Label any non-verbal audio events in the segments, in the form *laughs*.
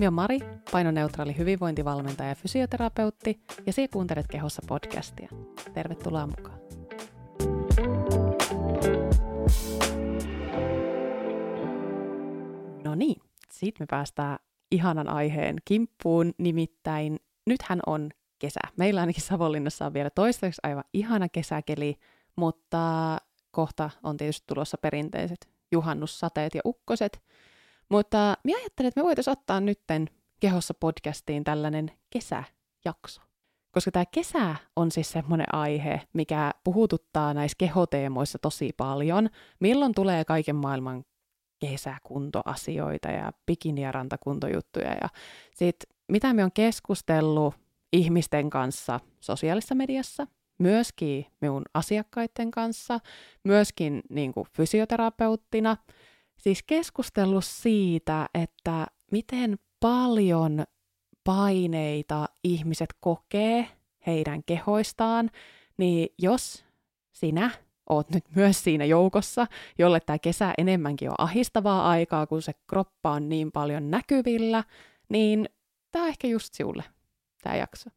Minä olen Mari, painoneutraali hyvinvointivalmentaja ja fysioterapeutti, ja sinä kuuntelet Kehossa podcastia. Tervetuloa mukaan. No niin, sitten me päästään ihanan aiheen kimppuun, nimittäin nythän on kesä. Meillä ainakin Savonlinnassa on vielä toistaiseksi aivan ihana kesäkeli, mutta kohta on tietysti tulossa perinteiset juhannussateet ja ukkoset. Mutta minä ajattelin, että me voitaisiin ottaa nytten kehossa podcastiin tällainen kesäjakso. Koska tämä kesä on siis semmoinen aihe, mikä puhututtaa näissä kehoteemoissa tosi paljon. Milloin tulee kaiken maailman kesäkuntoasioita ja bikini- ja rantakuntojuttuja. Ja sit, mitä me on keskustellut ihmisten kanssa sosiaalisessa mediassa, myöskin minun asiakkaiden kanssa, myöskin niin kuin fysioterapeuttina, siis keskustellut siitä, että miten paljon paineita ihmiset kokee heidän kehoistaan, niin jos sinä oot nyt myös siinä joukossa, jolle tämä kesä enemmänkin on ahistavaa aikaa, kun se kroppa on niin paljon näkyvillä, niin tämä ehkä just sinulle tämä jakso.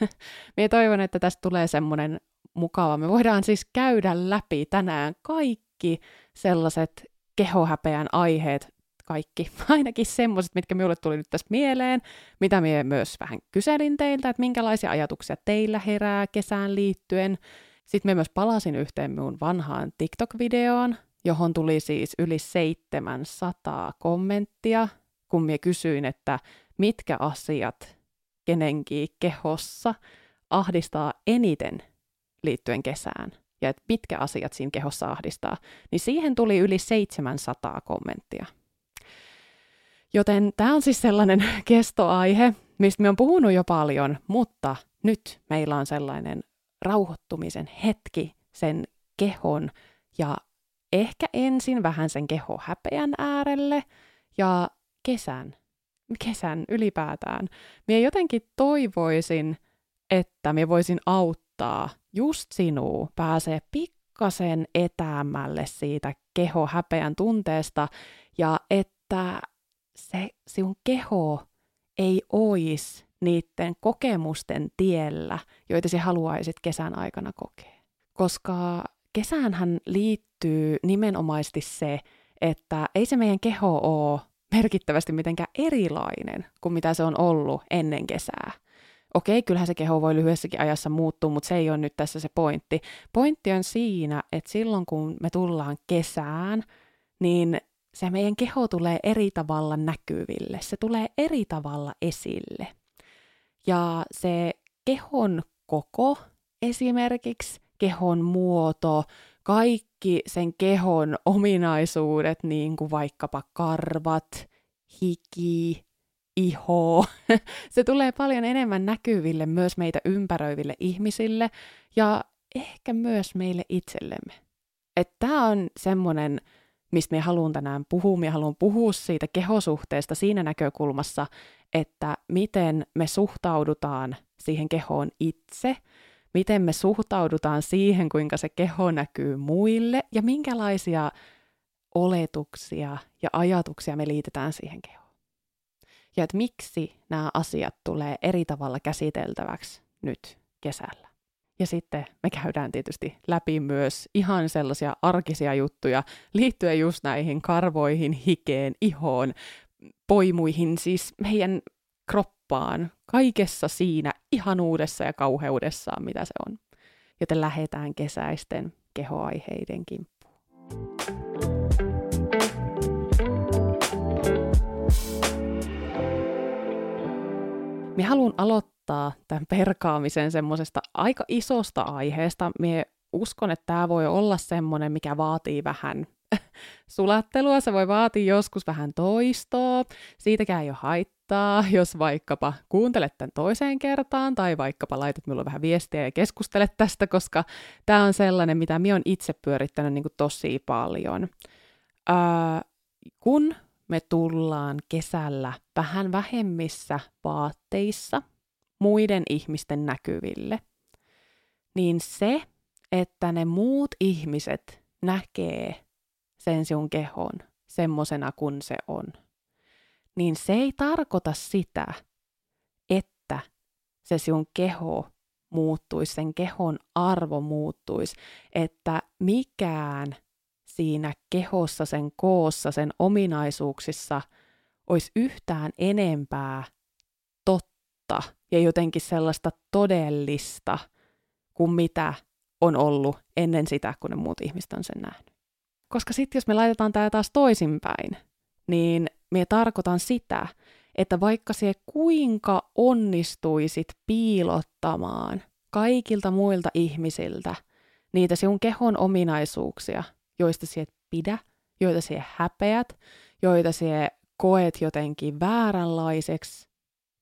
*laughs* Minä toivon, että tästä tulee semmoinen mukava. Me voidaan siis käydä läpi tänään kaikki sellaiset kehohäpeän aiheet, kaikki, *laughs* ainakin semmoiset, mitkä minulle tuli nyt tästä mieleen, mitä minä myös vähän kyselin teiltä, että minkälaisia ajatuksia teillä herää kesään liittyen. Sitten minä myös palasin yhteen minun vanhaan TikTok-videoon, johon tuli siis yli 700 kommenttia, kun minä kysyin, että mitkä asiat kenenkin kehossa ahdistaa eniten liittyen kesään ja että mitkä asiat siinä kehossa ahdistaa, niin siihen tuli yli 700 kommenttia. Joten tämä on siis sellainen *laughs* kestoaihe, mistä me on puhunut jo paljon, mutta nyt meillä on sellainen rauhoittumisen hetki sen kehon ja ehkä ensin vähän sen kehohäpeän äärelle ja kesän, kesän ylipäätään. Mie jotenkin toivoisin, että me voisin auttaa just sinua pääsee pikkasen etäämälle siitä kehohäpeän tunteesta ja että se sinun keho ei ois niiden kokemusten tiellä, joita sinä haluaisit kesän aikana kokea. Koska kesäänhän liittyy nimenomaisesti se, että ei se meidän keho ole merkittävästi mitenkään erilainen kuin mitä se on ollut ennen kesää. Okei, kyllähän se keho voi lyhyessäkin ajassa muuttua, mutta se ei ole nyt tässä se pointti. Pointti on siinä, että silloin kun me tullaan kesään, niin se meidän keho tulee eri tavalla näkyville, se tulee eri tavalla esille. Ja se kehon koko esimerkiksi, kehon muoto, kaikki sen kehon ominaisuudet, niin kuin vaikkapa karvat, hiki, iho, *laughs* se tulee paljon enemmän näkyville myös meitä ympäröiville ihmisille ja ehkä myös meille itsellemme. Tämä on semmoinen mistä me haluan tänään puhua. Me haluan puhua siitä kehosuhteesta siinä näkökulmassa, että miten me suhtaudutaan siihen kehoon itse, miten me suhtaudutaan siihen, kuinka se keho näkyy muille ja minkälaisia oletuksia ja ajatuksia me liitetään siihen kehoon. Ja että miksi nämä asiat tulee eri tavalla käsiteltäväksi nyt kesällä. Ja sitten me käydään tietysti läpi myös ihan sellaisia arkisia juttuja liittyen just näihin karvoihin, hikeen, ihoon, poimuihin, siis meidän kroppaan, kaikessa siinä ihanuudessa ja kauheudessaan, mitä se on. Joten lähdetään kesäisten kehoaiheiden kimppuun. Me haluan aloittaa tämän perkaamisen semmoisesta aika isosta aiheesta. Mie uskon, että tämä voi olla semmoinen, mikä vaatii vähän *laughs* sulattelua, se voi vaatia joskus vähän toistoa, siitäkään ei ole haittaa, jos vaikkapa kuuntelet tämän toiseen kertaan, tai vaikkapa laitat minulle vähän viestiä ja keskustelet tästä, koska tämä on sellainen, mitä minä olen itse pyörittänyt niin tosi paljon. Öö, kun me tullaan kesällä vähän vähemmissä vaatteissa, muiden ihmisten näkyville, niin se, että ne muut ihmiset näkee sen sinun kehon semmosena kuin se on, niin se ei tarkoita sitä, että se sinun keho muuttuisi, sen kehon arvo muuttuisi, että mikään siinä kehossa, sen koossa, sen ominaisuuksissa olisi yhtään enempää totta ja jotenkin sellaista todellista kuin mitä on ollut ennen sitä, kun ne muut ihmiset on sen nähnyt. Koska sitten jos me laitetaan tämä taas toisinpäin, niin me tarkoitan sitä, että vaikka se kuinka onnistuisit piilottamaan kaikilta muilta ihmisiltä niitä sinun kehon ominaisuuksia, joista sinä et pidä, joita sinä häpeät, joita sinä koet jotenkin vääränlaiseksi,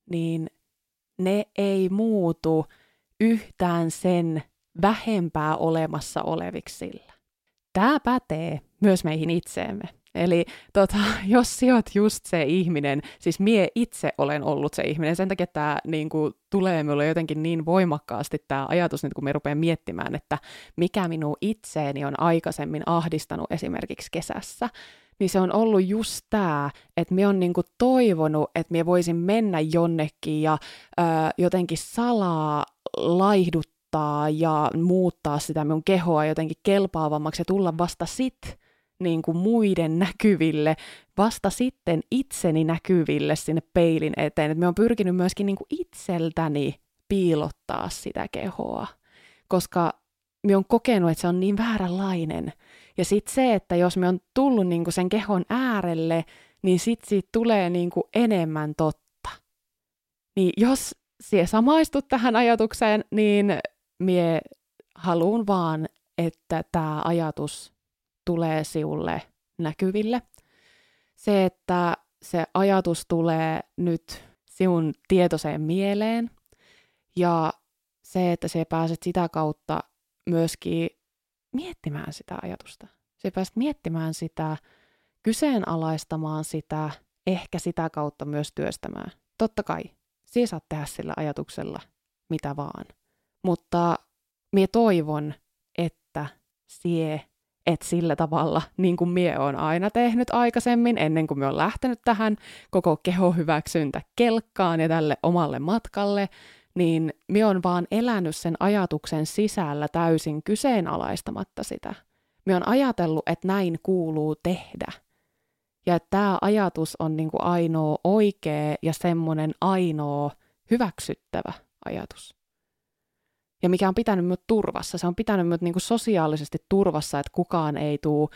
niin ne ei muutu yhtään sen vähempää olemassa oleviksi sillä. Tämä pätee myös meihin itseemme. Eli tota, *laughs* jos sinä oot just se ihminen, siis mie itse olen ollut se ihminen, sen takia tämä niin tulee minulle jotenkin niin voimakkaasti tämä ajatus, nyt kun me rupean miettimään, että mikä minun itseeni on aikaisemmin ahdistanut esimerkiksi kesässä, niin se on ollut just tämä, että me on niinku toivonut, että me voisin mennä jonnekin ja ö, jotenkin salaa laihduttaa ja muuttaa sitä minun kehoa jotenkin kelpaavammaksi ja tulla vasta sit niin kuin muiden näkyville, vasta sitten itseni näkyville sinne peilin eteen. Et me on pyrkinyt myöskin niin kuin itseltäni piilottaa sitä kehoa, koska me on kokenut, että se on niin vääränlainen. Ja sitten se, että jos me on tullut niin kuin sen kehon äärelle, niin sitten siitä tulee niin kuin enemmän totta. Niin jos sie samaistut tähän ajatukseen, niin mie haluan vaan, että tämä ajatus tulee siulle näkyville. Se, että se ajatus tulee nyt sinun tietoiseen mieleen ja se, että se pääset sitä kautta myöskin miettimään sitä ajatusta. Se pääset miettimään sitä, kyseenalaistamaan sitä, ehkä sitä kautta myös työstämään. Totta kai, sinä saat tehdä sillä ajatuksella mitä vaan. Mutta minä toivon, että sie et sillä tavalla, niin kuin mie on aina tehnyt aikaisemmin, ennen kuin me on lähtenyt tähän koko kehohyväksyntä kelkkaan ja tälle omalle matkalle, niin me on vaan elänyt sen ajatuksen sisällä täysin kyseenalaistamatta sitä. Me on ajatellut, että näin kuuluu tehdä. Ja että tämä ajatus on niin kuin ainoa oikea ja semmoinen ainoa hyväksyttävä ajatus ja mikä on pitänyt minut turvassa. Se on pitänyt minut niin kuin sosiaalisesti turvassa, että kukaan ei tule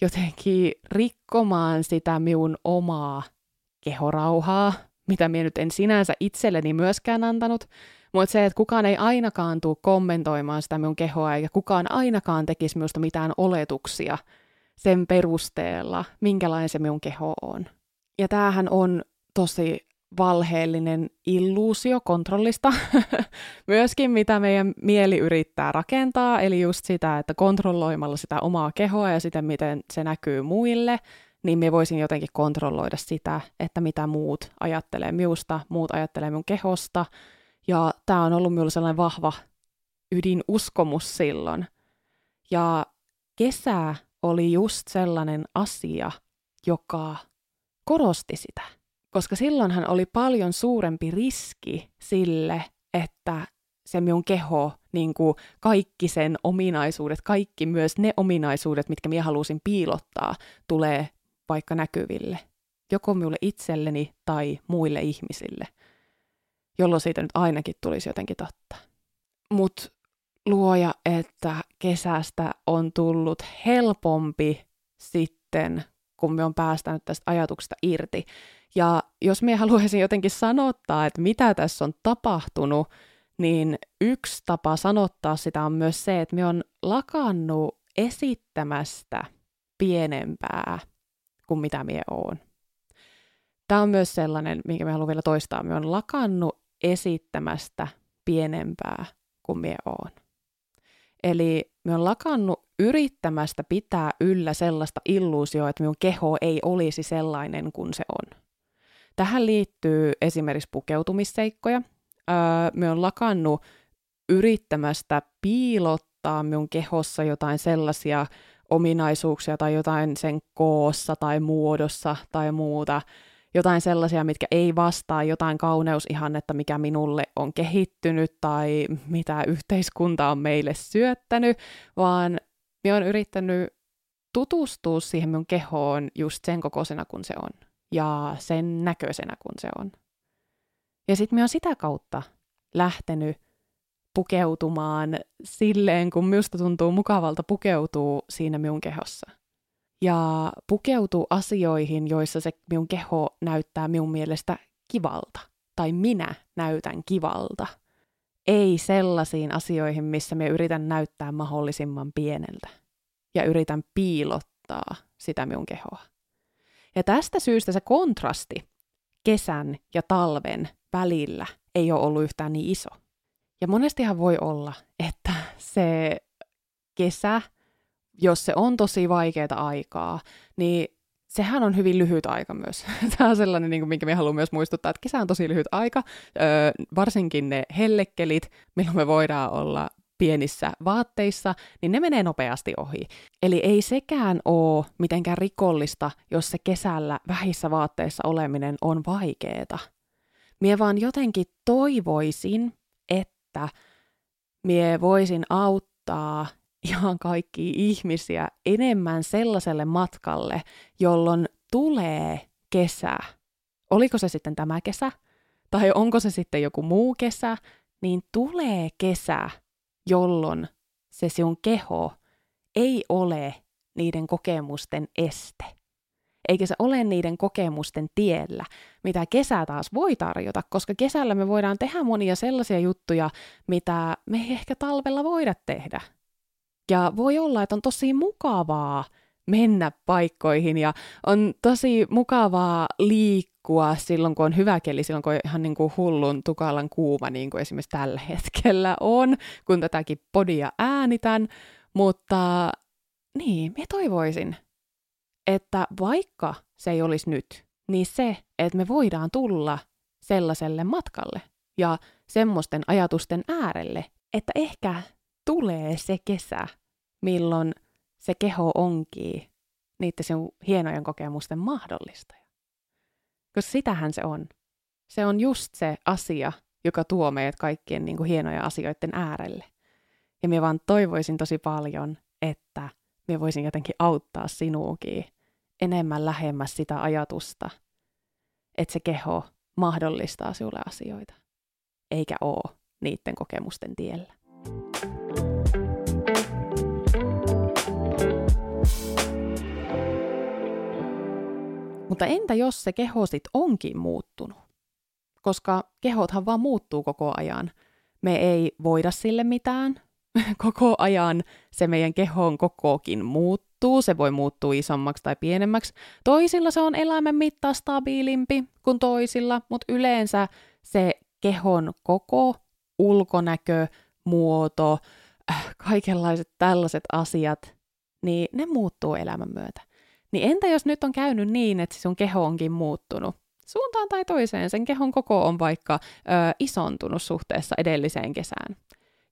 jotenkin rikkomaan sitä minun omaa kehorauhaa, mitä minä nyt en sinänsä itselleni myöskään antanut, mutta se, että kukaan ei ainakaan tule kommentoimaan sitä minun kehoa, eikä kukaan ainakaan tekisi minusta mitään oletuksia sen perusteella, minkälainen se minun keho on. Ja tämähän on tosi valheellinen illuusio kontrollista, *laughs* myöskin mitä meidän mieli yrittää rakentaa, eli just sitä, että kontrolloimalla sitä omaa kehoa ja sitä, miten se näkyy muille, niin me voisin jotenkin kontrolloida sitä, että mitä muut ajattelee minusta, muut ajattelee minun kehosta, ja tämä on ollut minulle sellainen vahva ydinuskomus silloin. Ja kesä oli just sellainen asia, joka korosti sitä koska silloinhan oli paljon suurempi riski sille, että se minun keho, niin kuin kaikki sen ominaisuudet, kaikki myös ne ominaisuudet, mitkä minä halusin piilottaa, tulee vaikka näkyville. Joko minulle itselleni tai muille ihmisille, jolloin siitä nyt ainakin tulisi jotenkin totta. Mutta luoja, että kesästä on tullut helpompi sitten, kun me on päästänyt tästä ajatuksesta irti. Ja jos me haluaisin jotenkin sanottaa, että mitä tässä on tapahtunut, niin yksi tapa sanottaa sitä on myös se, että me on lakannut esittämästä pienempää kuin mitä me on. Tämä on myös sellainen, minkä me haluan vielä toistaa. Me on lakannut esittämästä pienempää kuin me on. Eli me on lakannut yrittämästä pitää yllä sellaista illuusioa, että minun keho ei olisi sellainen kuin se on. Tähän liittyy esimerkiksi pukeutumisseikkoja. Öö, me on lakannut yrittämästä piilottaa minun kehossa jotain sellaisia ominaisuuksia tai jotain sen koossa tai muodossa tai muuta, jotain sellaisia, mitkä ei vastaa jotain kauneusihannetta, mikä minulle on kehittynyt tai mitä yhteiskunta on meille syöttänyt, vaan minä olen yrittänyt tutustua siihen minun kehoon just sen kokoisena kuin se on ja sen näköisenä kuin se on. Ja sitten minä olen sitä kautta lähtenyt pukeutumaan silleen, kun minusta tuntuu mukavalta pukeutuu siinä minun kehossa. Ja pukeutuu asioihin, joissa se minun keho näyttää minun mielestä kivalta. Tai minä näytän kivalta. Ei sellaisiin asioihin, missä me yritän näyttää mahdollisimman pieneltä. Ja yritän piilottaa sitä minun kehoa. Ja tästä syystä se kontrasti kesän ja talven välillä ei ole ollut yhtään niin iso. Ja monestihan voi olla, että se kesä, jos se on tosi vaikeaa aikaa, niin sehän on hyvin lyhyt aika myös. *laughs* Tämä on sellainen, niin kuin, minkä minä haluan myös muistuttaa, että kesä on tosi lyhyt aika, öö, varsinkin ne hellekkelit, milloin me voidaan olla pienissä vaatteissa, niin ne menee nopeasti ohi. Eli ei sekään ole mitenkään rikollista, jos se kesällä vähissä vaatteissa oleminen on vaikeeta. Mie vaan jotenkin toivoisin, että mie voisin auttaa ihan kaikki ihmisiä enemmän sellaiselle matkalle, jolloin tulee kesä. Oliko se sitten tämä kesä, tai onko se sitten joku muu kesä, niin tulee kesä, jolloin se sinun keho ei ole niiden kokemusten este. Eikä se ole niiden kokemusten tiellä, mitä kesä taas voi tarjota, koska kesällä me voidaan tehdä monia sellaisia juttuja, mitä me ei ehkä talvella voida tehdä. Ja voi olla, että on tosi mukavaa mennä paikkoihin ja on tosi mukavaa liikkua silloin, kun on hyvä keli, silloin kun on ihan niin kuin hullun tukalan kuuma, niin kuin esimerkiksi tällä *laughs* hetkellä on, kun tätäkin podia äänitän. Mutta niin, minä toivoisin, että vaikka se ei olisi nyt, niin se, että me voidaan tulla sellaiselle matkalle ja semmoisten ajatusten äärelle, että ehkä tulee se kesä, milloin se keho onkin niiden sinun hienojen kokemusten mahdollistaja. Koska sitähän se on. Se on just se asia, joka tuo meidät kaikkien niin kuin hienoja asioiden äärelle. Ja minä vaan toivoisin tosi paljon, että minä voisin jotenkin auttaa sinuukin enemmän lähemmäs sitä ajatusta, että se keho mahdollistaa sinulle asioita, eikä ole niiden kokemusten tiellä. Mutta entä jos se keho sit onkin muuttunut? Koska kehothan vaan muuttuu koko ajan. Me ei voida sille mitään. *laughs* koko ajan se meidän kehon kokokin muuttuu. Se voi muuttua isommaksi tai pienemmäksi. Toisilla se on elämän mittaa stabiilimpi kuin toisilla, mutta yleensä se kehon koko, ulkonäkö, muoto, kaikenlaiset tällaiset asiat, niin ne muuttuu elämän myötä. Niin entä jos nyt on käynyt niin, että sun keho onkin muuttunut? Suuntaan tai toiseen sen kehon koko on vaikka ö, isontunut suhteessa edelliseen kesään.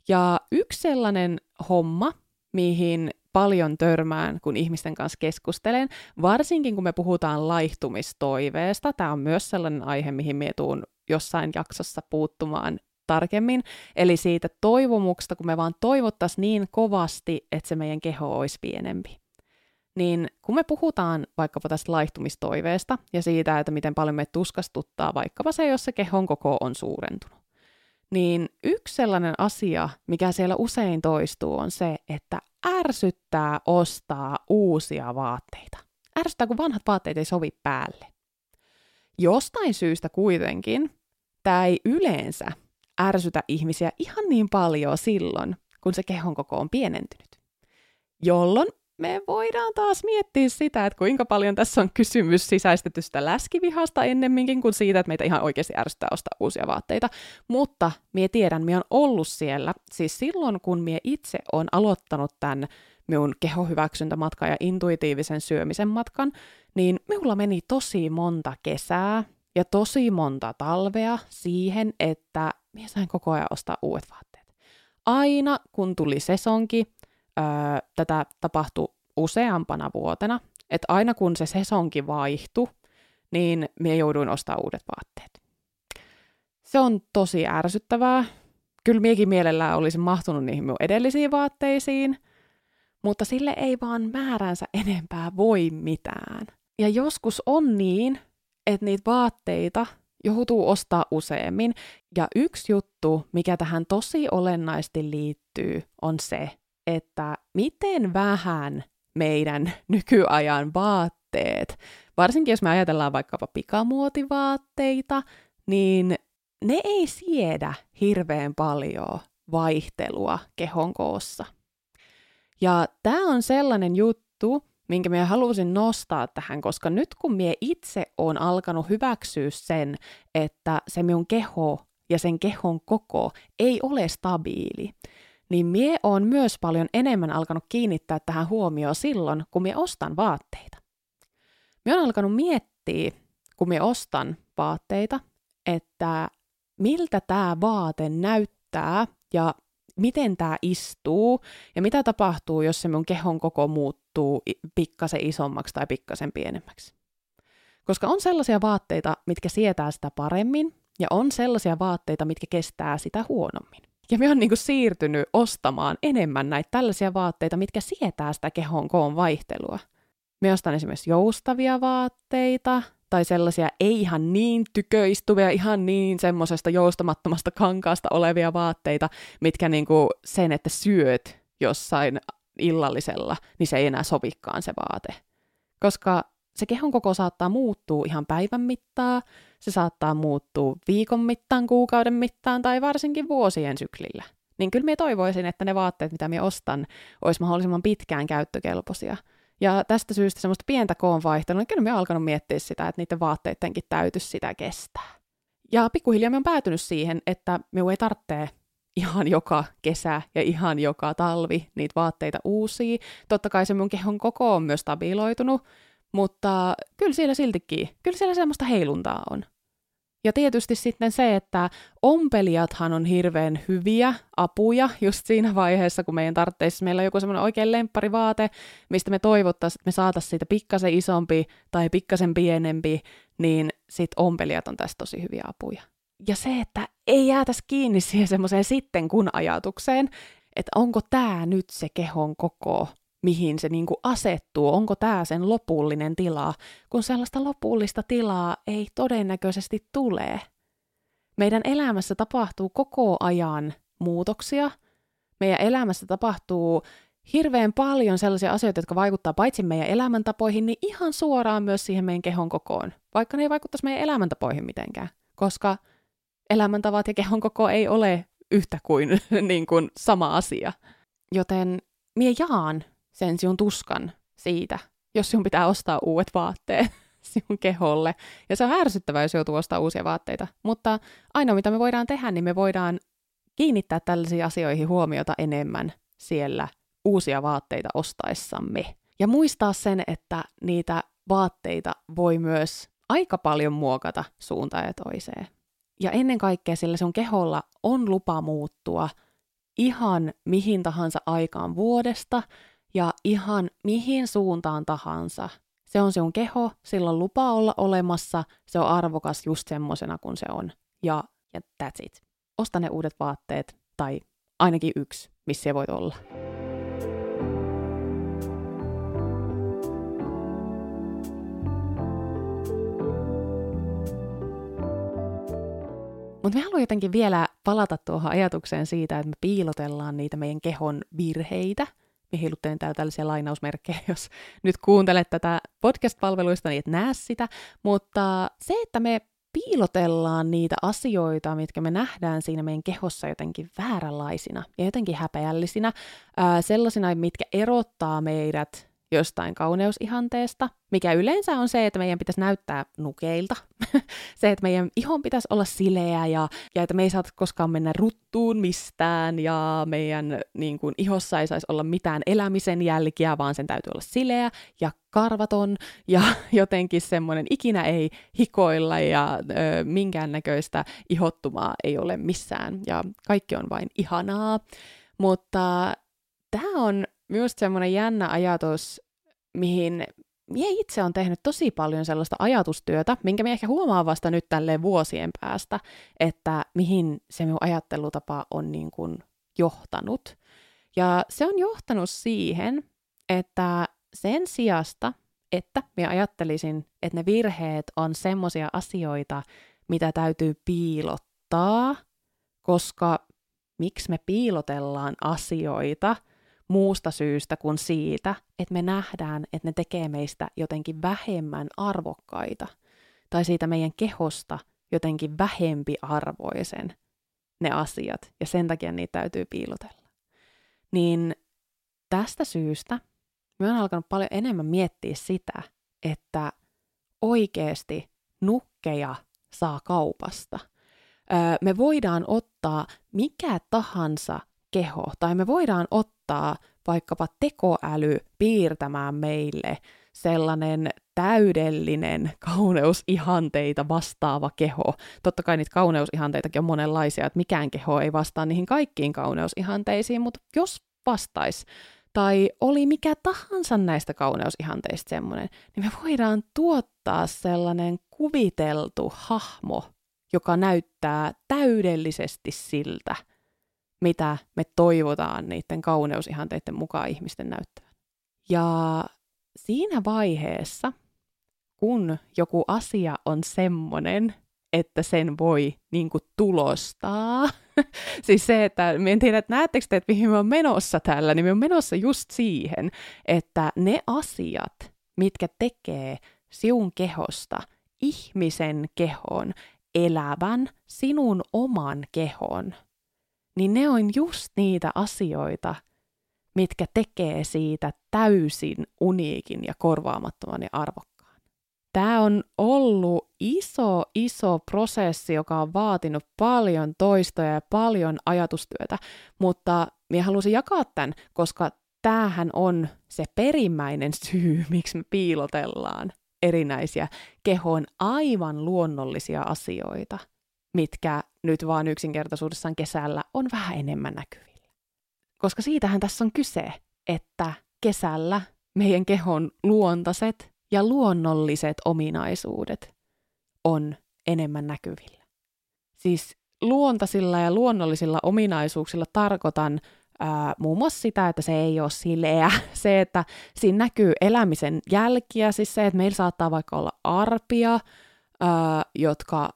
Ja yksi sellainen homma, mihin paljon törmään, kun ihmisten kanssa keskustelen, varsinkin kun me puhutaan laihtumistoiveesta. Tämä on myös sellainen aihe, mihin me tuun jossain jaksossa puuttumaan tarkemmin. Eli siitä toivomuksesta, kun me vaan toivottaisiin niin kovasti, että se meidän keho olisi pienempi niin kun me puhutaan vaikkapa tästä laihtumistoiveesta ja siitä, että miten paljon me tuskastuttaa vaikkapa se, jos se kehon koko on suurentunut, niin yksi sellainen asia, mikä siellä usein toistuu, on se, että ärsyttää ostaa uusia vaatteita. Ärsyttää, kun vanhat vaatteet ei sovi päälle. Jostain syystä kuitenkin tämä ei yleensä ärsytä ihmisiä ihan niin paljon silloin, kun se kehon koko on pienentynyt. Jolloin me voidaan taas miettiä sitä, että kuinka paljon tässä on kysymys sisäistetystä läskivihasta ennemminkin kuin siitä, että meitä ihan oikeasti ärsyttää ostaa uusia vaatteita. Mutta mie tiedän, mie on ollut siellä, siis silloin kun mie itse on aloittanut tämän minun kehohyväksyntämatkan ja intuitiivisen syömisen matkan, niin minulla meni tosi monta kesää ja tosi monta talvea siihen, että minä sain koko ajan ostaa uudet vaatteet. Aina kun tuli sesonki, öö, tätä tapahtui useampana vuotena, että aina kun se sesonki vaihtui, niin minä jouduin ostamaan uudet vaatteet. Se on tosi ärsyttävää. Kyllä miekin mielellään olisin mahtunut niihin minun edellisiin vaatteisiin, mutta sille ei vaan määränsä enempää voi mitään. Ja joskus on niin, että niitä vaatteita joutuu ostaa useammin. Ja yksi juttu, mikä tähän tosi olennaisesti liittyy, on se, että miten vähän meidän *laughs* nykyajan vaatteet, varsinkin jos me ajatellaan vaikkapa pikamuotivaatteita, niin ne ei siedä hirveän paljon vaihtelua kehon koossa. Ja tämä on sellainen juttu, minkä minä halusin nostaa tähän, koska nyt kun minä itse olen alkanut hyväksyä sen, että se minun keho ja sen kehon koko ei ole stabiili, niin mie on myös paljon enemmän alkanut kiinnittää tähän huomioon silloin, kun mie ostan vaatteita. Mie on alkanut miettiä, kun mie ostan vaatteita, että miltä tämä vaate näyttää ja miten tämä istuu ja mitä tapahtuu, jos se mun kehon koko muuttuu pikkasen isommaksi tai pikkasen pienemmäksi. Koska on sellaisia vaatteita, mitkä sietää sitä paremmin, ja on sellaisia vaatteita, mitkä kestää sitä huonommin. Ja me on niin siirtynyt ostamaan enemmän näitä tällaisia vaatteita, mitkä sietää sitä kehon koon vaihtelua. Me ostan esimerkiksi joustavia vaatteita, tai sellaisia ei ihan niin tyköistuvia, ihan niin semmoisesta joustamattomasta kankaasta olevia vaatteita, mitkä niinku sen, että syöt jossain illallisella, niin se ei enää sovikaan se vaate. Koska se kehon koko saattaa muuttua ihan päivän mittaa, se saattaa muuttua viikon mittaan, kuukauden mittaan tai varsinkin vuosien syklillä. Niin kyllä minä toivoisin, että ne vaatteet, mitä minä ostan, olisi mahdollisimman pitkään käyttökelpoisia – ja tästä syystä semmoista pientä koonvaihtelua, niin kyllä me alkanut miettiä sitä, että niiden vaatteidenkin täytyisi sitä kestää. Ja pikkuhiljaa me on päätynyt siihen, että me ei tarvitse ihan joka kesä ja ihan joka talvi niitä vaatteita uusia. Totta kai se mun kehon koko on myös stabiloitunut, mutta kyllä siellä siltikin, kyllä siellä semmoista heiluntaa on. Ja tietysti sitten se, että ompelijathan on hirveän hyviä apuja just siinä vaiheessa, kun meidän tarvitsisi, meillä on joku semmoinen oikein lempparivaate, mistä me toivottaisiin, että me saataisiin siitä pikkasen isompi tai pikkasen pienempi, niin sitten ompelijat on tässä tosi hyviä apuja. Ja se, että ei jäätäisi kiinni siihen semmoiseen sitten kun ajatukseen, että onko tämä nyt se kehon koko, mihin se niin kuin asettuu, onko tämä sen lopullinen tila, kun sellaista lopullista tilaa ei todennäköisesti tule. Meidän elämässä tapahtuu koko ajan muutoksia, meidän elämässä tapahtuu hirveän paljon sellaisia asioita, jotka vaikuttaa paitsi meidän elämäntapoihin, niin ihan suoraan myös siihen meidän kehon kokoon, vaikka ne ei vaikuttaisi meidän elämäntapoihin mitenkään, koska elämäntavat ja kehon koko ei ole yhtä kuin, *laughs* niin kuin sama asia. Joten mie jaan sen sinun tuskan siitä, jos sinun pitää ostaa uudet vaatteet *laughs* sinun keholle. Ja se on ärsyttävää, jos joutuu ostaa uusia vaatteita. Mutta ainoa, mitä me voidaan tehdä, niin me voidaan kiinnittää tällaisiin asioihin huomiota enemmän siellä uusia vaatteita ostaessamme. Ja muistaa sen, että niitä vaatteita voi myös aika paljon muokata suuntaan ja toiseen. Ja ennen kaikkea sillä sun keholla on lupa muuttua ihan mihin tahansa aikaan vuodesta – ja ihan mihin suuntaan tahansa. Se on sinun keho, sillä on lupa olla olemassa, se on arvokas just semmosena kuin se on. Ja, ja that's it. Osta ne uudet vaatteet, tai ainakin yksi, missä voit olla. Mutta me haluan jotenkin vielä palata tuohon ajatukseen siitä, että me piilotellaan niitä meidän kehon virheitä – heiluttelen täällä tällaisia lainausmerkkejä, *laughs* jos nyt kuuntelet tätä podcast-palveluista, niin et näe sitä, mutta se, että me piilotellaan niitä asioita, mitkä me nähdään siinä meidän kehossa jotenkin vääränlaisina ja jotenkin häpeällisinä, ää, sellaisina, mitkä erottaa meidät jostain kauneusihanteesta, mikä yleensä on se, että meidän pitäisi näyttää nukeilta. *laughs* se, että meidän ihon pitäisi olla sileä ja, ja että me ei saa koskaan mennä ruttuun mistään ja meidän niin kuin, ihossa ei saisi olla mitään elämisen jälkiä, vaan sen täytyy olla sileä ja karvaton ja *laughs* jotenkin semmoinen ikinä ei hikoilla ja ö, minkäännäköistä ihottumaa ei ole missään ja kaikki on vain ihanaa. Mutta tämä on myös semmoinen jännä ajatus, mihin mie itse on tehnyt tosi paljon sellaista ajatustyötä, minkä minä ehkä huomaan vasta nyt tälleen vuosien päästä, että mihin se minun ajattelutapa on niin kuin johtanut. Ja se on johtanut siihen, että sen sijasta, että minä ajattelisin, että ne virheet on semmoisia asioita, mitä täytyy piilottaa, koska miksi me piilotellaan asioita muusta syystä kuin siitä, että me nähdään, että ne tekee meistä jotenkin vähemmän arvokkaita, tai siitä meidän kehosta jotenkin vähempi arvoisen ne asiat, ja sen takia niitä täytyy piilotella. Niin tästä syystä mä oon alkanut paljon enemmän miettiä sitä, että oikeasti nukkeja saa kaupasta. Öö, me voidaan ottaa mikä tahansa keho, tai me voidaan ottaa vaikkapa tekoäly piirtämään meille sellainen täydellinen kauneusihanteita vastaava keho. Totta kai niitä kauneusihanteitakin on monenlaisia, että mikään keho ei vastaa niihin kaikkiin kauneusihanteisiin, mutta jos vastaisi, tai oli mikä tahansa näistä kauneusihanteista semmoinen, niin me voidaan tuottaa sellainen kuviteltu hahmo, joka näyttää täydellisesti siltä, mitä me toivotaan niiden kauneusihanteiden mukaan ihmisten näyttävän. Ja siinä vaiheessa, kun joku asia on semmoinen, että sen voi niin kuin, tulostaa. *laughs* siis se, että en tiedä, että näettekö te, että mihin me on menossa tällä, niin me on menossa just siihen, että ne asiat, mitkä tekee siun kehosta ihmisen kehon, elävän, sinun oman kehon, niin ne on just niitä asioita, mitkä tekee siitä täysin uniikin ja korvaamattoman ja arvokkaan. Tämä on ollut iso, iso prosessi, joka on vaatinut paljon toistoja ja paljon ajatustyötä, mutta minä halusin jakaa tämän, koska tämähän on se perimmäinen syy, *laughs* miksi me piilotellaan erinäisiä kehon aivan luonnollisia asioita, mitkä nyt vaan yksinkertaisuudessaan kesällä on vähän enemmän näkyvillä. Koska siitähän tässä on kyse, että kesällä meidän kehon luontaiset ja luonnolliset ominaisuudet on enemmän näkyvillä. Siis luontaisilla ja luonnollisilla ominaisuuksilla tarkoitan ää, muun muassa sitä, että se ei ole sileä, *laughs* se, että siinä näkyy elämisen jälkiä, siis se, että meillä saattaa vaikka olla arpia, ää, jotka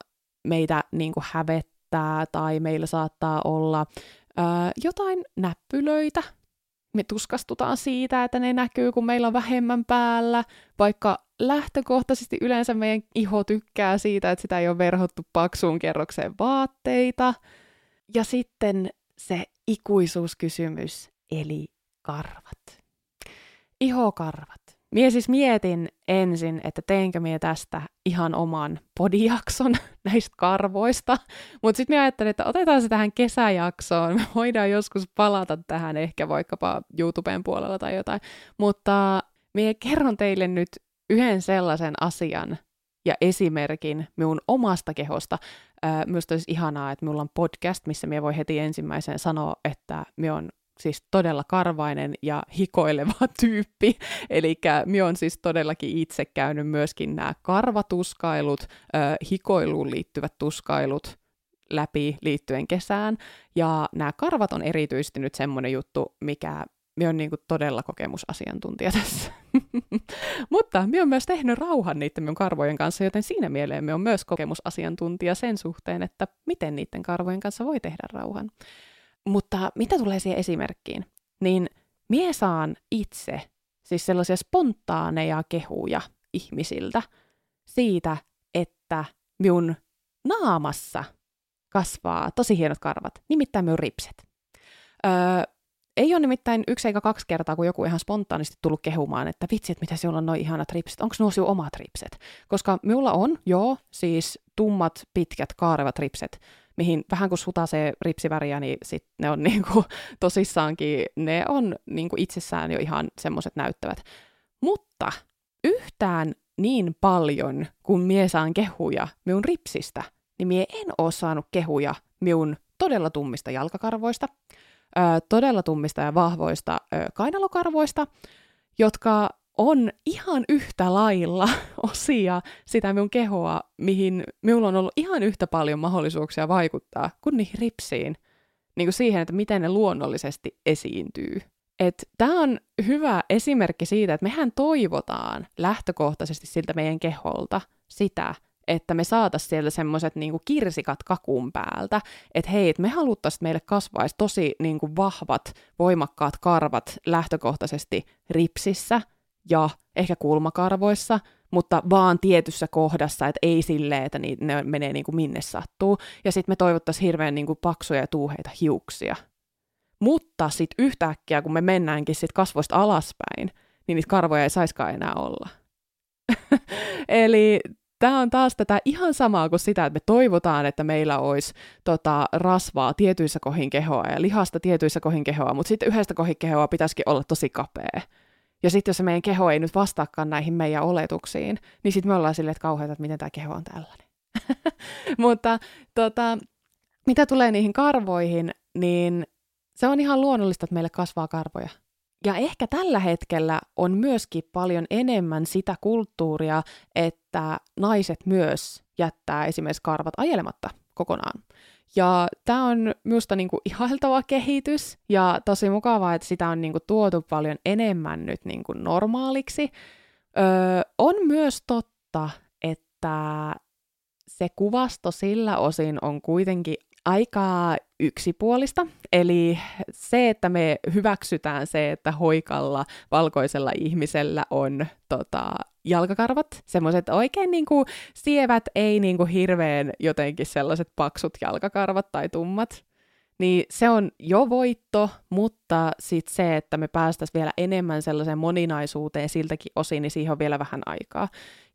meitä niin kuin hävettää, tai meillä saattaa olla ää, jotain näppylöitä, me tuskastutaan siitä, että ne näkyy, kun meillä on vähemmän päällä, vaikka lähtökohtaisesti yleensä meidän iho tykkää siitä, että sitä ei ole verhottu paksuun kerrokseen vaatteita. Ja sitten se ikuisuuskysymys, eli karvat. Ihokarvat. Mie siis mietin ensin, että teenkö mie tästä ihan oman podijakson *laughs* näistä karvoista, mutta sitten mie ajattelin, että otetaan se tähän kesäjaksoon, me voidaan joskus palata tähän ehkä vaikkapa YouTuben puolella tai jotain, mutta mie kerron teille nyt yhden sellaisen asian ja esimerkin minun omasta kehosta. myös olisi ihanaa, että minulla on podcast, missä minä voi heti ensimmäisen sanoa, että minä on siis todella karvainen ja hikoileva *laughs* tyyppi. Eli minä on siis todellakin itse käynyt myöskin nämä karvatuskailut, hikoiluun liittyvät tuskailut läpi liittyen kesään. Ja nämä karvat on erityisesti nyt semmoinen juttu, mikä minä on niin kuin todella kokemusasiantuntija tässä. *laughs* Mutta minä on myös tehnyt rauhan niiden minun karvojen kanssa, joten siinä mieleen minä on myös kokemusasiantuntija sen suhteen, että miten niiden karvojen kanssa voi tehdä rauhan. Mutta mitä tulee siihen esimerkkiin, niin mie saan itse siis sellaisia spontaaneja kehuja ihmisiltä siitä, että minun naamassa kasvaa tosi hienot karvat, nimittäin minun ripset. Öö, ei ole nimittäin yksi eikä kaksi kertaa, kun joku ihan spontaanisti tullut kehumaan, että vitsi, että mitä sinulla on noin ihanat ripset, onko nuo omat ripset? Koska minulla on, joo, siis tummat, pitkät, kaarevat ripset, mihin vähän kun sutasee ripsiväriä, niin sit ne on *laughs* niinku, tosissaankin, ne on niinku itsessään jo ihan semmoiset näyttävät. Mutta yhtään niin paljon, kun mie saan kehuja minun ripsistä, niin mie en oo saanut kehuja minun todella tummista jalkakarvoista, ö, todella tummista ja vahvoista ö, kainalokarvoista, jotka on ihan yhtä lailla *laughs* osia sitä minun kehoa, mihin minulla on ollut ihan yhtä paljon mahdollisuuksia vaikuttaa kuin niihin ripsiin. Niin kuin siihen, että miten ne luonnollisesti esiintyy. Tämä on hyvä esimerkki siitä, että mehän toivotaan lähtökohtaisesti siltä meidän keholta sitä, että me saataisiin sieltä semmoiset niinku kirsikat kakun päältä, että hei, et me haluttaisiin, että meille kasvaisi tosi niinku vahvat, voimakkaat karvat lähtökohtaisesti ripsissä ja ehkä kulmakarvoissa, mutta vaan tietyssä kohdassa, että ei silleen, että ne menee niinku minne sattuu. Ja sitten me toivottaisiin hirveän niinku paksuja ja tuuheita hiuksia. Mutta sitten yhtäkkiä, kun me mennäänkin sit kasvoista alaspäin, niin niitä karvoja ei saiskaan enää olla. *laughs* Eli tämä on taas tätä ihan samaa kuin sitä, että me toivotaan, että meillä olisi tota, rasvaa tietyissä kohin kehoa ja lihasta tietyissä kohin kehoa, mutta sitten yhdestä kohin kehoa pitäisikin olla tosi kapea. Ja sitten jos se meidän keho ei nyt vastaakaan näihin meidän oletuksiin, niin sitten me ollaan silleen, että kauheata, että miten tämä keho on tällainen. *laughs* mutta tota, mitä tulee niihin karvoihin, niin se on ihan luonnollista, että meille kasvaa karvoja. Ja ehkä tällä hetkellä on myöskin paljon enemmän sitä kulttuuria, että naiset myös jättää esimerkiksi karvat ajelematta kokonaan. Ja tämä on minusta niinku ihailtava kehitys ja tosi mukavaa, että sitä on niinku tuotu paljon enemmän nyt niinku normaaliksi. Öö, on myös totta, että se kuvasto sillä osin on kuitenkin aika yksipuolista. Eli se, että me hyväksytään se, että hoikalla valkoisella ihmisellä on tota, jalkakarvat, semmoiset oikein niin kuin, sievät, ei niin kuin, hirveän jotenkin sellaiset paksut jalkakarvat tai tummat, niin se on jo voitto, mutta sitten se, että me päästäisiin vielä enemmän sellaiseen moninaisuuteen siltäkin osin, niin siihen on vielä vähän aikaa.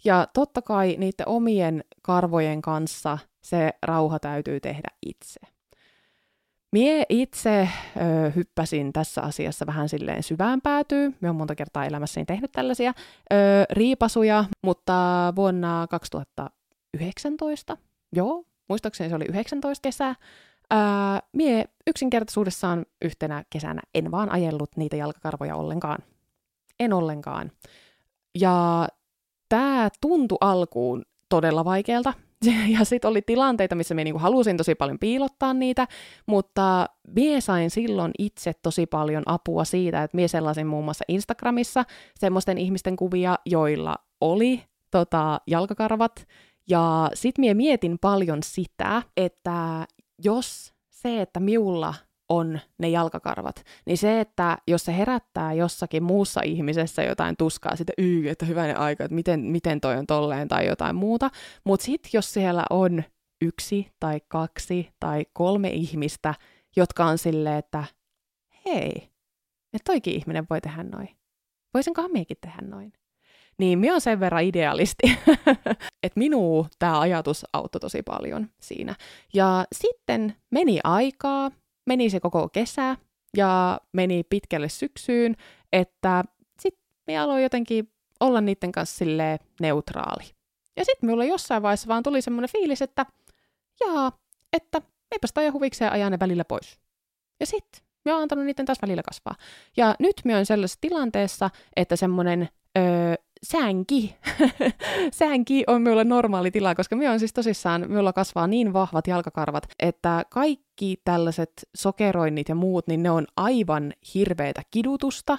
Ja totta kai niiden omien karvojen kanssa se rauha täytyy tehdä itse. Mie itse ö, hyppäsin tässä asiassa vähän silleen syvään päätyy. Me on monta kertaa elämässäni tehnyt tällaisia ö, riipasuja, mutta vuonna 2019, joo, muistaakseni se oli 19 kesää, ää, mie yksinkertaisuudessaan yhtenä kesänä en vaan ajellut niitä jalkakarvoja ollenkaan. En ollenkaan. Ja tämä tuntui alkuun todella vaikealta. Ja sitten oli tilanteita, missä minä niinku halusin tosi paljon piilottaa niitä, mutta minä sain silloin itse tosi paljon apua siitä, että minä sellaisin muun muassa Instagramissa semmoisten ihmisten kuvia, joilla oli tota, jalkakarvat, ja sitten minä mietin paljon sitä, että jos se, että miulla on ne jalkakarvat, niin se, että jos se herättää jossakin muussa ihmisessä jotain tuskaa, sitten yy, että hyvänen aika, että miten, miten toi on tolleen tai jotain muuta, mutta sitten jos siellä on yksi tai kaksi tai kolme ihmistä, jotka on silleen, että hei, että toikin ihminen voi tehdä noin. Voisinkohan miekin tehdä noin? Niin minä on sen verran idealisti, *laughs* että minua tämä ajatus auttoi tosi paljon siinä. Ja sitten meni aikaa, meni se koko kesä ja meni pitkälle syksyyn, että sitten minä aloin jotenkin olla niiden kanssa sille neutraali. Ja sitten minulla jossain vaiheessa vaan tuli semmoinen fiilis, että jaa, että eipäs tai huvikseen ajaa ne välillä pois. Ja sitten minä olen antanut niiden taas välillä kasvaa. Ja nyt minä olen sellaisessa tilanteessa, että semmoinen öö, sänki. sänki *laughs* on minulle normaali tila, koska minä on siis tosissaan, minulla kasvaa niin vahvat jalkakarvat, että kaikki tällaiset sokeroinnit ja muut, niin ne on aivan hirveätä kidutusta.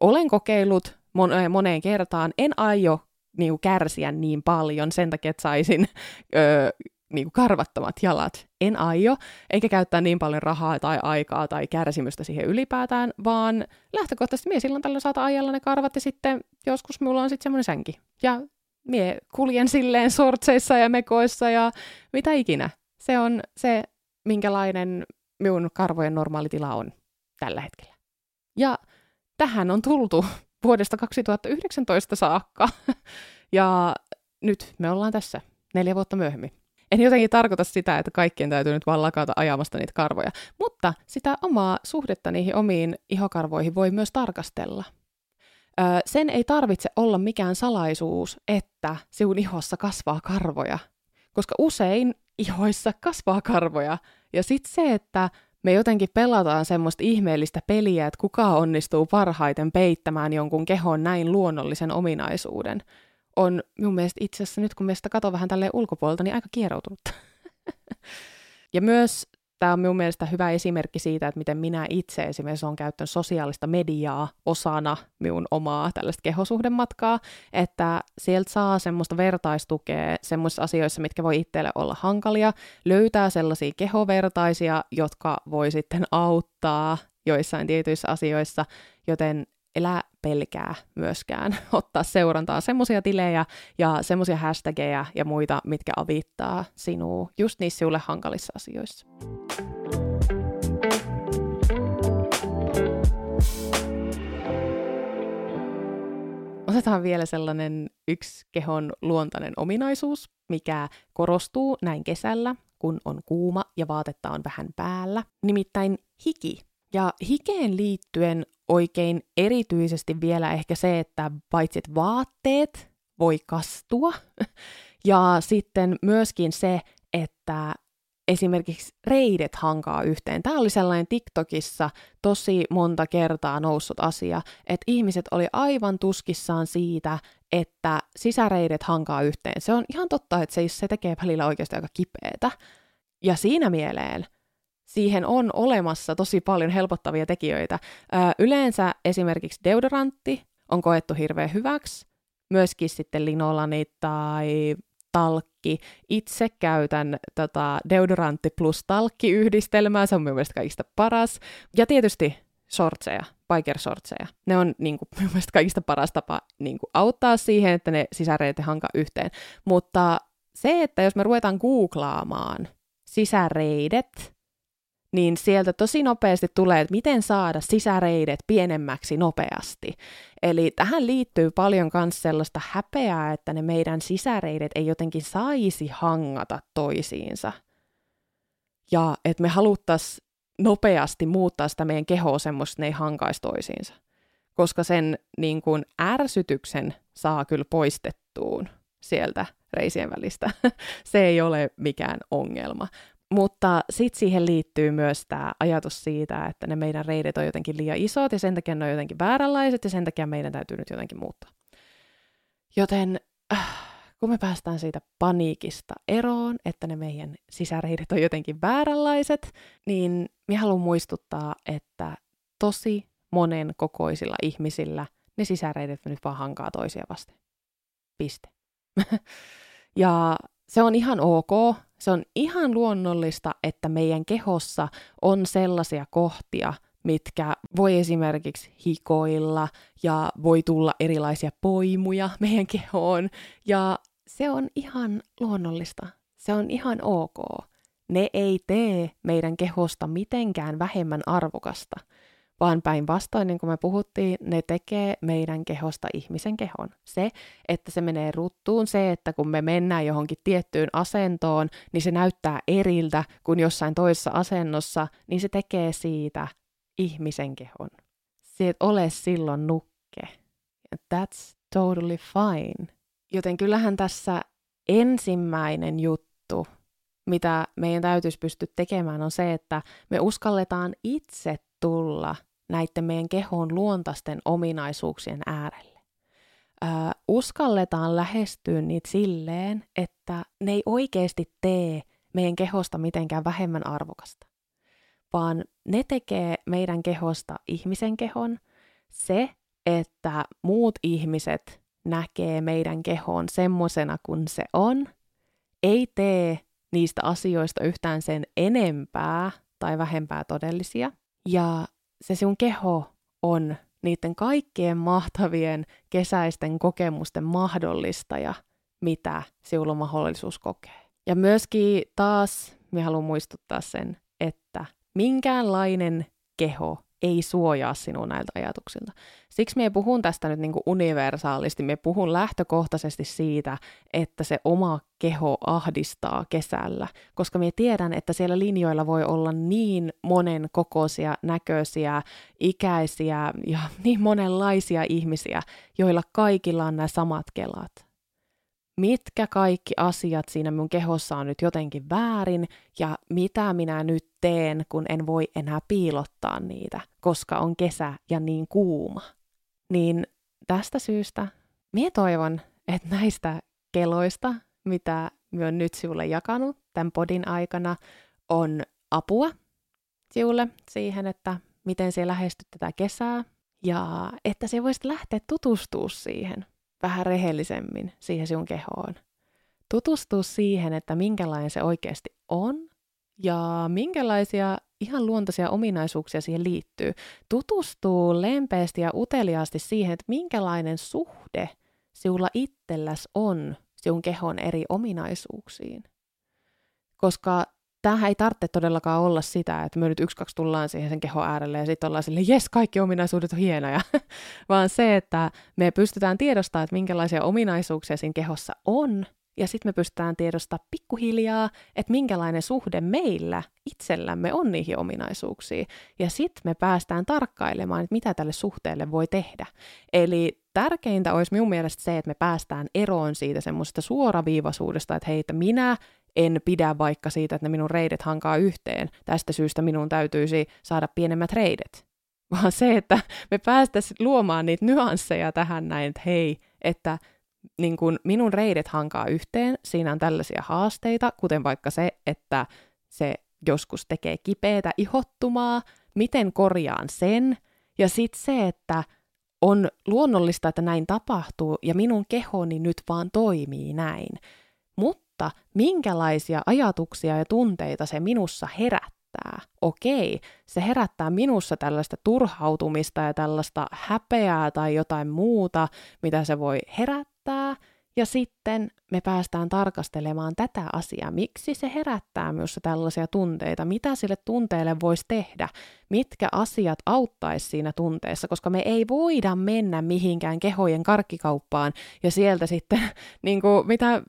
Olen kokeillut mon- moneen kertaan, en aio niin kärsiä niin paljon sen takia, että saisin öö, niin karvattomat jalat. En aio, eikä käyttää niin paljon rahaa tai aikaa tai kärsimystä siihen ylipäätään, vaan lähtökohtaisesti mie silloin tällä saata ajalla ne karvat ja sitten joskus mulla on sitten semmoinen sänki. Ja mie kuljen silleen sortseissa ja mekoissa ja mitä ikinä. Se on se, minkälainen minun karvojen normaali tila on tällä hetkellä. Ja tähän on tultu *laughs* vuodesta 2019 saakka. *laughs* ja nyt me ollaan tässä neljä vuotta myöhemmin. En jotenkin tarkoita sitä, että kaikkien täytyy nyt vaan lakata ajamasta niitä karvoja, mutta sitä omaa suhdetta niihin omiin ihokarvoihin voi myös tarkastella. Öö, sen ei tarvitse olla mikään salaisuus, että sinun ihossa kasvaa karvoja, koska usein ihoissa kasvaa karvoja. Ja sitten se, että me jotenkin pelataan semmoista ihmeellistä peliä, että kuka onnistuu parhaiten peittämään jonkun kehon näin luonnollisen ominaisuuden, on minun mielestä itse asiassa nyt kun meistä katsoo vähän tälleen ulkopuolelta, niin aika kieroutunutta. *laughs* ja myös tämä on minun mielestä hyvä esimerkki siitä, että miten minä itse esimerkiksi olen käyttänyt sosiaalista mediaa osana minun omaa tällaista kehosuhdematkaa, että sieltä saa semmoista vertaistukea semmoisissa asioissa, mitkä voi itselle olla hankalia, löytää sellaisia kehovertaisia, jotka voi sitten auttaa joissain tietyissä asioissa, joten elä pelkää myöskään *laughs* ottaa seurantaa semmoisia tilejä ja semmoisia hashtageja ja muita, mitkä avittaa sinua just niissä sinulle hankalissa asioissa. Otetaan vielä sellainen yksi kehon luontainen ominaisuus, mikä korostuu näin kesällä, kun on kuuma ja vaatetta on vähän päällä, nimittäin hiki. Ja hikeen liittyen oikein erityisesti vielä ehkä se, että paitsi vaatteet voi kastua, *laughs* ja sitten myöskin se, että esimerkiksi reidet hankaa yhteen. Tämä oli sellainen TikTokissa tosi monta kertaa noussut asia, että ihmiset oli aivan tuskissaan siitä, että sisäreidet hankaa yhteen. Se on ihan totta, että se, se tekee välillä oikeasti aika kipeätä. Ja siinä mieleen siihen on olemassa tosi paljon helpottavia tekijöitä. Ö, yleensä esimerkiksi deodorantti on koettu hirveän hyväksi, myöskin sitten linolani tai talkki. Itse käytän tota, deodorantti plus talkki-yhdistelmää, se on mielestäni kaikista paras. Ja tietysti shortseja, biker shortseja. Ne on *laughs* niin kuin, mielestäni kaikista paras tapa niin kuin, auttaa siihen, että ne sisäreet hanka yhteen. Mutta se, että jos me ruvetaan googlaamaan sisäreidet, niin sieltä tosi nopeasti tulee, että miten saada sisäreidet pienemmäksi nopeasti. Eli tähän liittyy paljon myös sellaista häpeää, että ne meidän sisäreidet ei jotenkin saisi hangata toisiinsa. Ja että me haluttaisiin nopeasti muuttaa sitä meidän kehoa semmoista, että ne ei hankaisi toisiinsa. Koska sen niin kuin ärsytyksen saa kyllä poistettuun sieltä reisien välistä. *laughs* Se ei ole mikään ongelma. Mutta sitten siihen liittyy myös tämä ajatus siitä, että ne meidän reidet on jotenkin liian isot ja sen takia ne on jotenkin vääränlaiset ja sen takia meidän täytyy nyt jotenkin muuttaa. Joten äh, kun me päästään siitä paniikista eroon, että ne meidän sisäreidet on jotenkin vääränlaiset, niin minä haluan muistuttaa, että tosi monen kokoisilla ihmisillä ne sisäreidet nyt vaan hankaa toisia vasten. Piste. *laughs* ja se on ihan ok, se on ihan luonnollista, että meidän kehossa on sellaisia kohtia, mitkä voi esimerkiksi hikoilla ja voi tulla erilaisia poimuja meidän kehoon. Ja se on ihan luonnollista. Se on ihan ok. Ne ei tee meidän kehosta mitenkään vähemmän arvokasta – vaan päinvastoin, niin kuin me puhuttiin, ne tekee meidän kehosta ihmisen kehon. Se, että se menee ruttuun, se, että kun me mennään johonkin tiettyyn asentoon, niin se näyttää eriltä kuin jossain toisessa asennossa, niin se tekee siitä ihmisen kehon. Se et ole silloin nukke. That's totally fine. Joten kyllähän tässä ensimmäinen juttu, mitä meidän täytyisi pystyä tekemään, on se, että me uskalletaan itse tulla näiden meidän kehon luontaisten ominaisuuksien äärelle. Ö, uskalletaan lähestyä niitä silleen, että ne ei oikeasti tee meidän kehosta mitenkään vähemmän arvokasta, vaan ne tekee meidän kehosta ihmisen kehon. Se, että muut ihmiset näkee meidän kehon semmoisena kuin se on, ei tee niistä asioista yhtään sen enempää tai vähempää todellisia. Ja se sun keho on niiden kaikkien mahtavien kesäisten kokemusten mahdollistaja, mitä sinulla on mahdollisuus kokea. Ja myöskin taas me haluan muistuttaa sen, että minkäänlainen keho ei suojaa sinua näiltä ajatuksilta. Siksi me puhun tästä nyt niin kuin universaalisti, me puhun lähtökohtaisesti siitä, että se oma keho ahdistaa kesällä, koska me tiedän, että siellä linjoilla voi olla niin monen kokoisia, näköisiä, ikäisiä ja *laughs* niin monenlaisia ihmisiä, joilla kaikilla on nämä samat kelat. Mitkä kaikki asiat siinä mun kehossa on nyt jotenkin väärin ja mitä minä nyt teen, kun en voi enää piilottaa niitä, koska on kesä ja niin kuuma. Niin tästä syystä minä toivon, että näistä keloista, mitä minä nyt sinulle jakanut tämän podin aikana, on apua sinulle siihen, että miten se lähestyt tätä kesää, ja että se voisit lähteä tutustua siihen vähän rehellisemmin, siihen sinun kehoon. Tutustua siihen, että minkälainen se oikeasti on, ja minkälaisia ihan luontaisia ominaisuuksia siihen liittyy. Tutustuu lempeästi ja uteliaasti siihen, että minkälainen suhde sinulla itselläs on sinun kehon eri ominaisuuksiin. Koska tämähän ei tarvitse todellakaan olla sitä, että me nyt yksi kaksi tullaan siihen sen kehon äärelle ja sitten ollaan sille, jes, kaikki ominaisuudet on hienoja, *laughs* vaan se, että me pystytään tiedostamaan, että minkälaisia ominaisuuksia siinä kehossa on, ja sitten me pystytään tiedostamaan pikkuhiljaa, että minkälainen suhde meillä itsellämme on niihin ominaisuuksiin. Ja sitten me päästään tarkkailemaan, että mitä tälle suhteelle voi tehdä. Eli tärkeintä olisi minun mielestä se, että me päästään eroon siitä semmoisesta suoraviivaisuudesta, että hei, että minä en pidä vaikka siitä, että ne minun reidet hankaa yhteen. Tästä syystä minun täytyisi saada pienemmät reidet. *laughs* Vaan se, että me päästäisiin luomaan niitä nyansseja tähän näin, että hei, että niin kun minun reidet hankaa yhteen, siinä on tällaisia haasteita, kuten vaikka se, että se joskus tekee kipeätä ihottumaa, miten korjaan sen, ja sitten se, että on luonnollista, että näin tapahtuu, ja minun kehoni nyt vaan toimii näin. Mutta minkälaisia ajatuksia ja tunteita se minussa herättää? Okei, se herättää minussa tällaista turhautumista ja tällaista häpeää tai jotain muuta, mitä se voi herättää, ja sitten me päästään tarkastelemaan tätä asiaa, miksi se herättää myös tällaisia tunteita, mitä sille tunteelle voisi tehdä, mitkä asiat auttaisi siinä tunteessa, koska me ei voida mennä mihinkään kehojen karkkikauppaan ja sieltä sitten, *laughs* niin kuin, mitä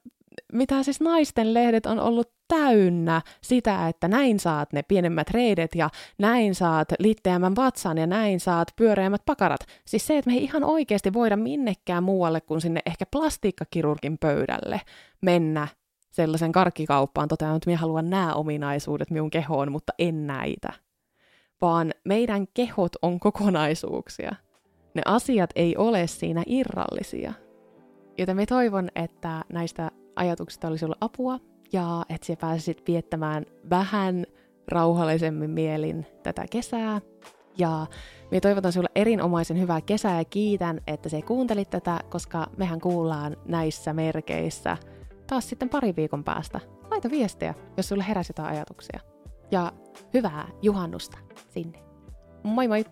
mitä siis naisten lehdet on ollut täynnä sitä, että näin saat ne pienemmät reidet ja näin saat litteämmän vatsan ja näin saat pyöreämmät pakarat. Siis se, että me ei ihan oikeasti voida minnekään muualle kuin sinne ehkä plastiikkakirurgin pöydälle mennä sellaisen karkkikauppaan toteamaan, että minä haluan nämä ominaisuudet minun kehoon, mutta en näitä. Vaan meidän kehot on kokonaisuuksia. Ne asiat ei ole siinä irrallisia. Joten me toivon, että näistä ajatuksista olisi ollut apua ja että sä pääsisit viettämään vähän rauhallisemmin mielin tätä kesää. Ja me toivotan sinulle erinomaisen hyvää kesää ja kiitän, että se kuuntelit tätä, koska mehän kuullaan näissä merkeissä taas sitten pari viikon päästä. Laita viestiä, jos sulle heräsi jotain ajatuksia. Ja hyvää juhannusta sinne. Moi moi!